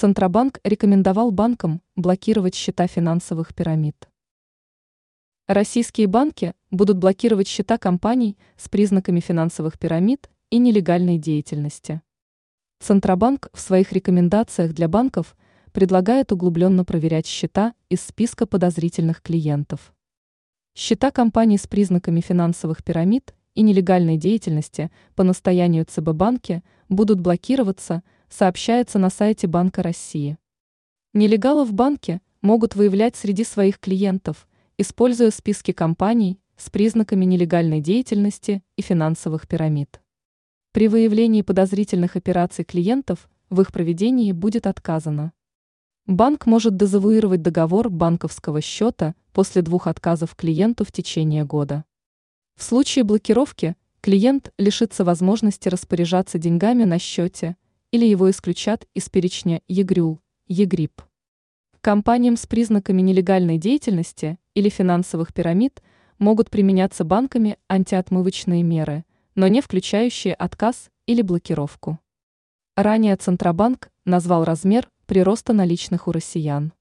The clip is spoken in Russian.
Центробанк рекомендовал банкам блокировать счета финансовых пирамид. Российские банки будут блокировать счета компаний с признаками финансовых пирамид и нелегальной деятельности. Центробанк в своих рекомендациях для банков предлагает углубленно проверять счета из списка подозрительных клиентов. Счета компаний с признаками финансовых пирамид и нелегальной деятельности по настоянию ЦБ банки будут блокироваться – сообщается на сайте Банка России. Нелегалы в банке могут выявлять среди своих клиентов, используя списки компаний с признаками нелегальной деятельности и финансовых пирамид. При выявлении подозрительных операций клиентов в их проведении будет отказано. Банк может дезавуировать договор банковского счета после двух отказов клиенту в течение года. В случае блокировки клиент лишится возможности распоряжаться деньгами на счете – или его исключат из перечня ЕГРЮЛ, ЕГРИП. Компаниям с признаками нелегальной деятельности или финансовых пирамид могут применяться банками антиотмывочные меры, но не включающие отказ или блокировку. Ранее Центробанк назвал размер прироста наличных у россиян.